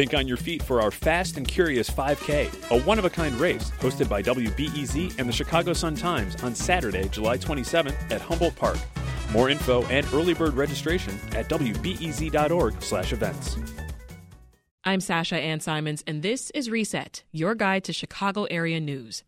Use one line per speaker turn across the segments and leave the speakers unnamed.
Think on your feet for our Fast and Curious 5K, a one of a kind race hosted by WBEZ and the Chicago Sun Times on Saturday, July 27th at Humboldt Park. More info and early bird registration at wbez.org/events.
I'm Sasha Ann Simons, and this is Reset, your guide to Chicago area news.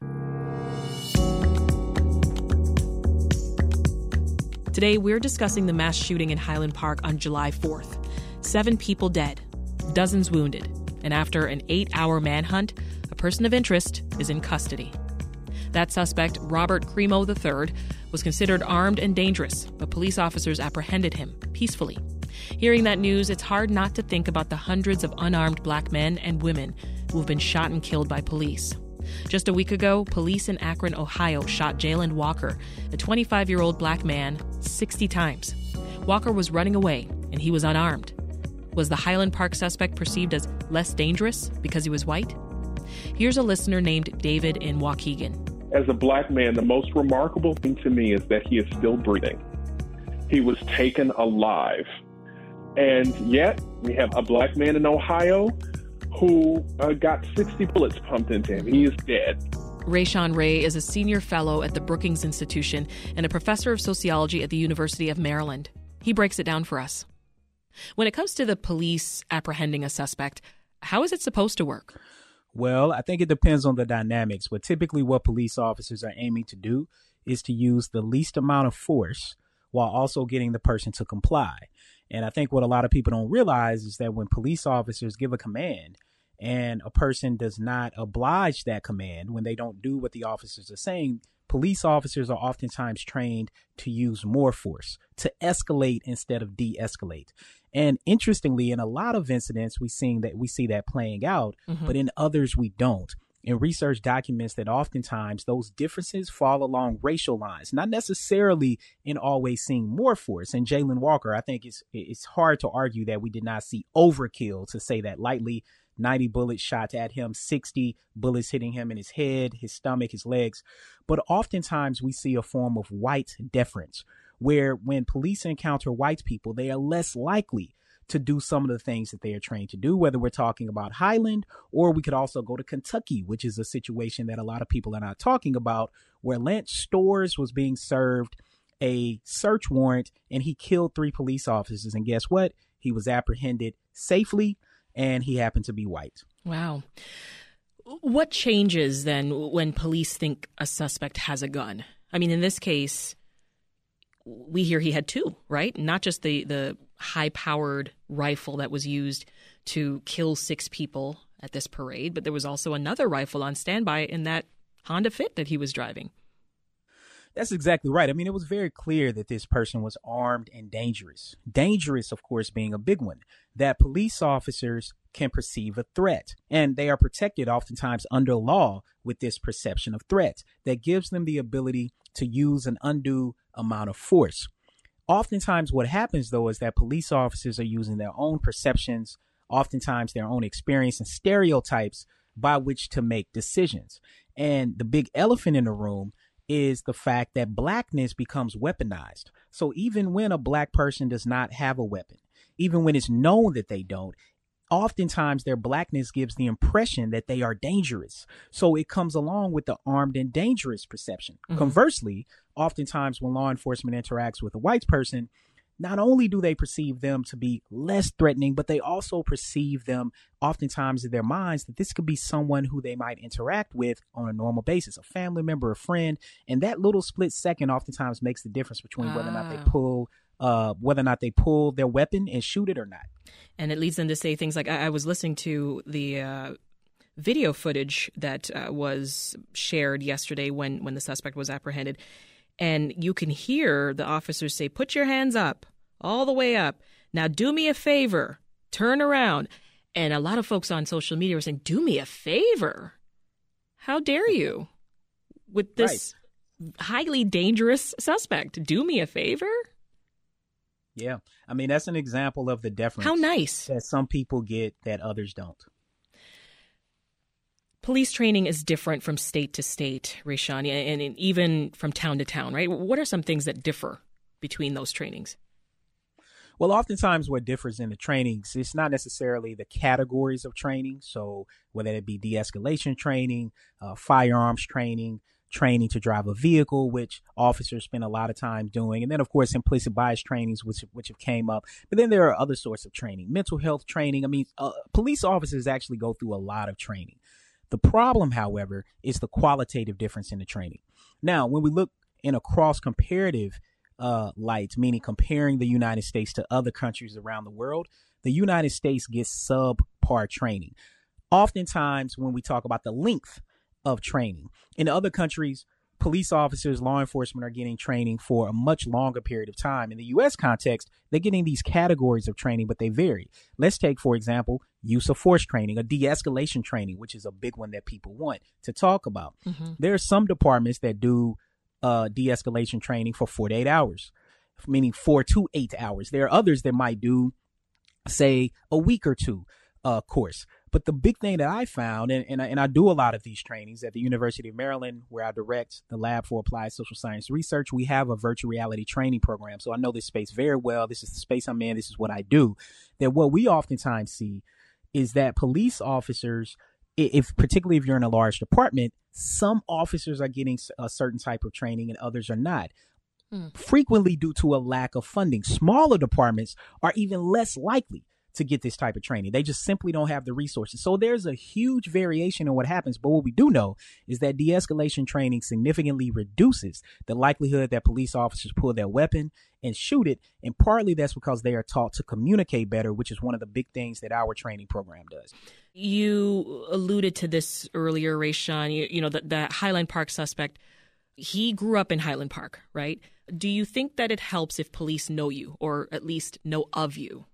Today, we're discussing the mass shooting in Highland Park on July 4th. Seven people dead, dozens wounded, and after an eight hour manhunt, a person of interest is in custody. That suspect, Robert Crimo III, was considered armed and dangerous, but police officers apprehended him peacefully. Hearing that news, it's hard not to think about the hundreds of unarmed black men and women who have been shot and killed by police. Just a week ago, police in Akron, Ohio shot Jayland Walker, a 25 year old black man, 60 times. Walker was running away, and he was unarmed. Was the Highland Park suspect perceived as less dangerous because he was white? Here's a listener named David in Waukegan.
As a black man, the most remarkable thing to me is that he is still breathing. He was taken alive. And yet, we have a black man in Ohio who uh, got 60 bullets pumped into him. He is dead.
Rashawn Ray is a senior fellow at the Brookings Institution and a professor of sociology at the University of Maryland. He breaks it down for us. When it comes to the police apprehending a suspect, how is it supposed to work?
Well, I think it depends on the dynamics, but typically what police officers are aiming to do is to use the least amount of force while also getting the person to comply. And I think what a lot of people don't realize is that when police officers give a command and a person does not oblige that command, when they don't do what the officers are saying, police officers are oftentimes trained to use more force, to escalate instead of de-escalate. And interestingly, in a lot of incidents, we seeing that we see that playing out, mm-hmm. but in others we don't. And research documents that oftentimes those differences fall along racial lines, not necessarily in always seeing more force. And Jayland Walker, I think it's it's hard to argue that we did not see overkill to say that lightly. 90 bullets shot at him, 60 bullets hitting him in his head, his stomach, his legs. But oftentimes we see a form of white deference where when police encounter white people, they are less likely to do some of the things that they are trained to do, whether we're talking about Highland or we could also go to Kentucky, which is a situation that a lot of people are not talking about, where Lance Storz was being served a search warrant and he killed three police officers. And guess what? He was apprehended safely and he happened to be white.
Wow. What changes then when police think a suspect has a gun? I mean, in this case, we hear he had two, right? Not just the the high powered rifle that was used to kill six people at this parade, but there was also another rifle on standby in that Honda Fit that he was driving.
That's exactly right. I mean, it was very clear that this person was armed and dangerous. Dangerous, of course, being a big one. That police officers can perceive a threat, and they are protected oftentimes under law with this perception of threat that gives them the ability to use an undue amount of force. Oftentimes, what happens though is that police officers are using their own perceptions, oftentimes their own experience and stereotypes by which to make decisions. And the big elephant in the room is the fact that blackness becomes weaponized. So even when a black person does not have a weapon, even when it's known that they don't, oftentimes their blackness gives the impression that they are dangerous. So it comes along with the armed and dangerous perception. Mm-hmm. Conversely, oftentimes when law enforcement interacts with a white person, not only do they perceive them to be less threatening, but they also perceive them oftentimes in their minds that this could be someone who they might interact with on a normal basis, a family member, a friend. And that little split second oftentimes makes the difference between whether or not they ah. pull uh, whether or not they pull their weapon and shoot it or not.
And it leads them to say things like, I, I was listening to the uh, video footage that uh, was shared yesterday when, when the suspect was apprehended. And you can hear the officers say, Put your hands up, all the way up. Now do me a favor, turn around. And a lot of folks on social media were saying, Do me a favor. How dare you? With this right. highly dangerous suspect, do me a favor?
Yeah. I mean, that's an example of the deference.
How nice.
That some people get that others don't.
Police training is different from state to state, Rashawn, and even from town to town, right? What are some things that differ between those trainings?
Well, oftentimes what differs in the trainings, it's not necessarily the categories of training. So whether it be de-escalation training, uh, firearms training, training to drive a vehicle, which officers spend a lot of time doing, and then of course implicit bias trainings, which which have came up. But then there are other sorts of training, mental health training. I mean, uh, police officers actually go through a lot of training. The problem, however, is the qualitative difference in the training. Now, when we look in a cross comparative uh, light, meaning comparing the United States to other countries around the world, the United States gets subpar training. Oftentimes, when we talk about the length of training, in other countries, police officers, law enforcement are getting training for a much longer period of time. In the US context, they're getting these categories of training, but they vary. Let's take, for example, use of force training, a de escalation training, which is a big one that people want to talk about. Mm-hmm. There are some departments that do uh, de-escalation training for 48 hours, meaning four to eight hours. There are others that might do, say, a week or two uh, course. But the big thing that I found, and, and, and I do a lot of these trainings at the University of Maryland, where I direct the Lab for Applied Social Science Research, we have a virtual reality training program. So I know this space very well. This is the space I'm in. This is what I do. That what we oftentimes see is that police officers – if particularly if you're in a large department, some officers are getting a certain type of training and others are not. Mm. Frequently, due to a lack of funding, smaller departments are even less likely to get this type of training. They just simply don't have the resources. So there's a huge variation in what happens. But what we do know is that de escalation training significantly reduces the likelihood that police officers pull their weapon and shoot it. And partly that's because they are taught to communicate better, which is one of the big things that our training program does.
You alluded to this earlier, Rashawn. You, you know, the, the Highland Park suspect, he grew up in Highland Park, right? Do you think that it helps if police know you or at least know of you?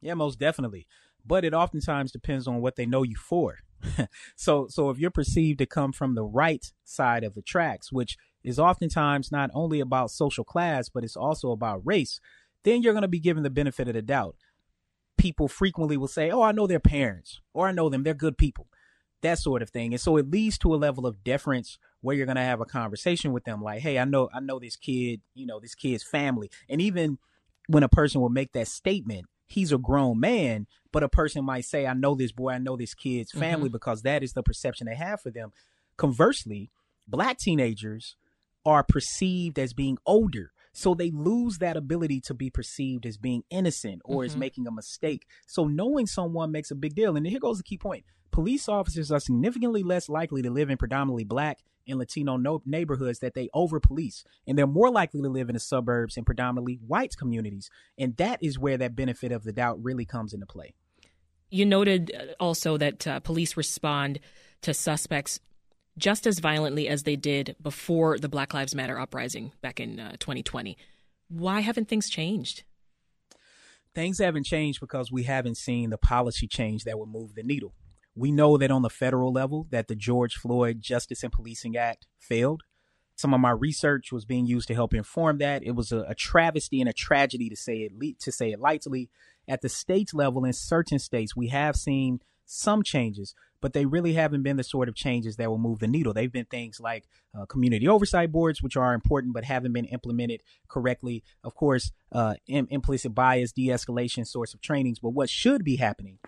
Yeah, most definitely. But it oftentimes depends on what they know you for. so so if you're perceived to come from the right side of the tracks, which is oftentimes not only about social class, but it's also about race, then you're going to be given the benefit of the doubt. People frequently will say, Oh, I know their parents, or I know them, they're good people, that sort of thing. And so it leads to a level of deference where you're going to have a conversation with them like, Hey, I know, I know this kid, you know, this kid's family. And even when a person will make that statement, he's a grown man, but a person might say, I know this boy, I know this kid's family mm-hmm. because that is the perception they have for them. Conversely, black teenagers are perceived as being older. So they lose that ability to be perceived as being innocent or mm-hmm. as making a mistake. So knowing someone makes a big deal. And here goes the key point. Police officers are significantly less likely to live in predominantly black in Latino no- neighborhoods that they over police. And they're more likely to live in the suburbs and predominantly white communities. And that is where that benefit of the doubt really comes into play.
You noted uh, also that uh, police respond to suspects just as violently as they did before the Black Lives Matter uprising back in uh, 2020. Why haven't things changed?
Things haven't changed because we haven't seen the policy change that would move the needle. We know that on the federal level that the George Floyd Justice and Policing Act failed. Some of my research was being used to help inform that. It was a, a travesty and a tragedy to say it to say it lightly. At the state level, in certain states, we have seen some changes, but they really haven't been the sort of changes that will move the needle. They've been things like uh, community oversight boards, which are important but haven't been implemented correctly. Of course, uh, Im- implicit bias, de escalation sorts of trainings. But what should be happening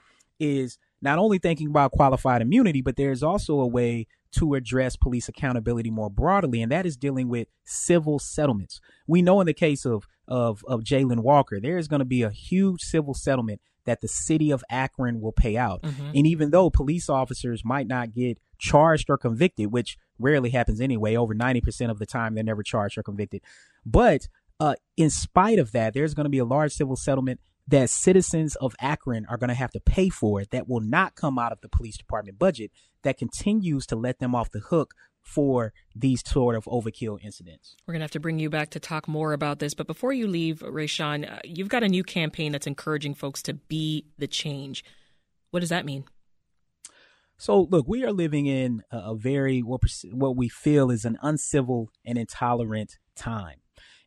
is not only thinking about qualified immunity, but there's also a way to address police accountability more broadly, and that is dealing with civil settlements. We know in the case of of, of Jayland Walker, there is going to be a huge civil settlement that the city of Akron will pay out. Mm-hmm. And even though police officers might not get charged or convicted, which rarely happens anyway, over 90% of the time they're never charged or convicted. But uh, in spite of that, there's going to be a large civil settlement that citizens of Akron are going to have to pay for it that will not come out of the police department budget that continues to let them off the hook for these sort of overkill incidents.
We're going to have to bring you back to talk more about this. But before you leave, Rashawn, uh, you've got a new campaign that's encouraging folks to be the change. What does that mean?
So, look, we are living in a, very, what, what we feel is an uncivil and intolerant time.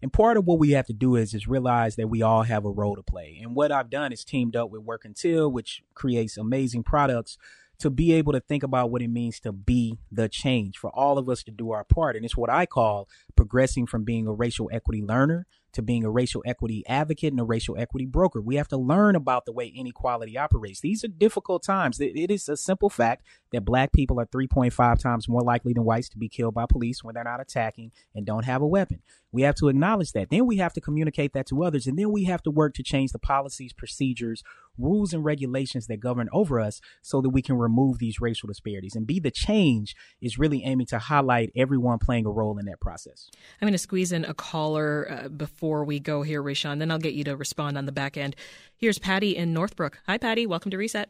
And part of what we have to do is is realize that we all have a role to play. And what I've done is teamed up with Work Until, which creates amazing products to be able to think about what it means to be the change for all of us to do our part. And it's what I call progressing from being a racial equity learner to being a racial equity advocate and a racial equity broker. We have to learn about the way inequality operates. These are difficult times. It is a simple fact that black people are 3.5 times more likely than whites to be killed by police when they're not attacking and don't have a weapon. We have to acknowledge that. Then we have to communicate that to others. And then we have to work to change the policies, procedures, rules, and regulations that govern over us so that we can remove these racial disparities. And be the change is really aiming to highlight everyone playing a role in that process.
I'm going to squeeze in a caller uh, before we go here, Rashawn. Then I'll get you to respond on the back end. Here's Patty in Northbrook. Hi, Patty. Welcome to Reset.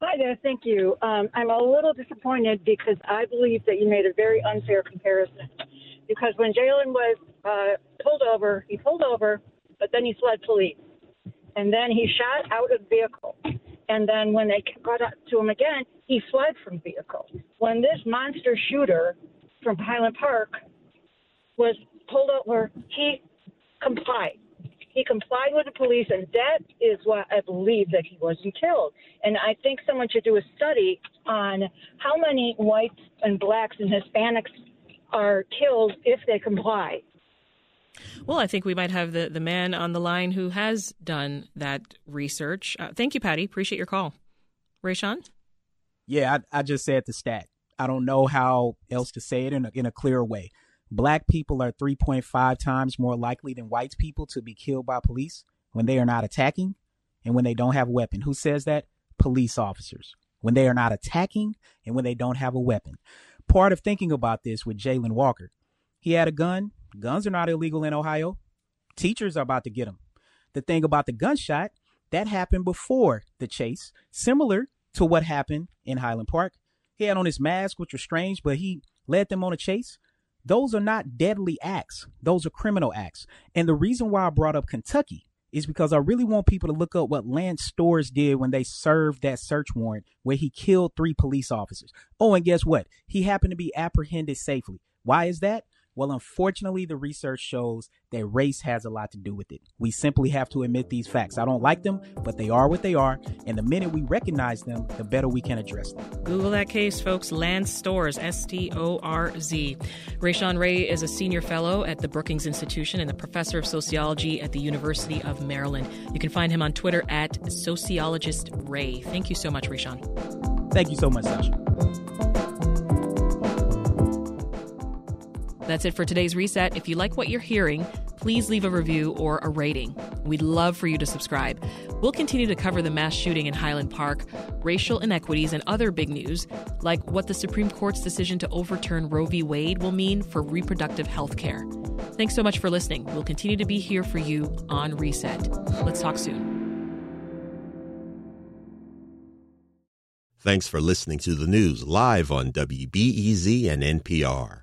Hi there. Thank you. Um, I'm a little disappointed because I believe that you made a very unfair comparison. Because when Jayland was uh, pulled over, he pulled over, but then he fled police. And then he shot out of the vehicle. And then when they got up to him again, he fled from vehicle. When this monster shooter from Highland Park was pulled over, he complied. He complied with the police, and that is why I believe that he wasn't killed. And I think someone should do a study on how many whites and blacks and Hispanics are killed if they comply.
Well, I think we might have the, the man on the line who has done that research. Uh, thank you, Patty. Appreciate your call. Rashawn?
Yeah, I, I just said the stat. I don't know how else to say it in a, in a clear way. Black people are 3.5 times more likely than white people to be killed by police when they are not attacking and when they don't have a weapon. Who says that? Police officers. When they are not attacking and when they don't have a weapon. Part of thinking about this with Jayland Walker, he had a gun. Guns are not illegal in Ohio. Teachers are about to get them. The thing about the gunshot, that happened before the chase, similar to what happened in Highland Park. He had on his mask, which was strange, but he led them on a chase. Those are not deadly acts. Those are criminal acts. And the reason why I brought up Kentucky is because I really want people to look up what Lance Storz did when they served that search warrant where he killed three police officers. Oh, and guess what? He happened to be apprehended safely. Why is that? Well, unfortunately, the research shows that race has a lot to do with it. We simply have to admit these facts. I don't like them, but they are what they are. And the minute we recognize them, the better we can address them.
Google that case, folks. Lance Storz, S T O R Z. Rashawn Ray is a senior fellow at the Brookings Institution and a professor of sociology at the University of Maryland. You can find him on Twitter at Sociologist Ray. Thank you so much, Rashawn.
Thank you so much, Sasha.
That's it for today's reset. If you like what you're hearing, please leave a review or a rating. We'd love for you to subscribe. We'll continue to cover the mass shooting in Highland Park, racial inequities, and other big news, like what the Supreme Court's decision to overturn Roe v. Wade will mean for reproductive health care. Thanks so much for listening. We'll continue to be here for you on Reset. Let's talk soon.
Thanks for listening to the news live on WBEZ and NPR.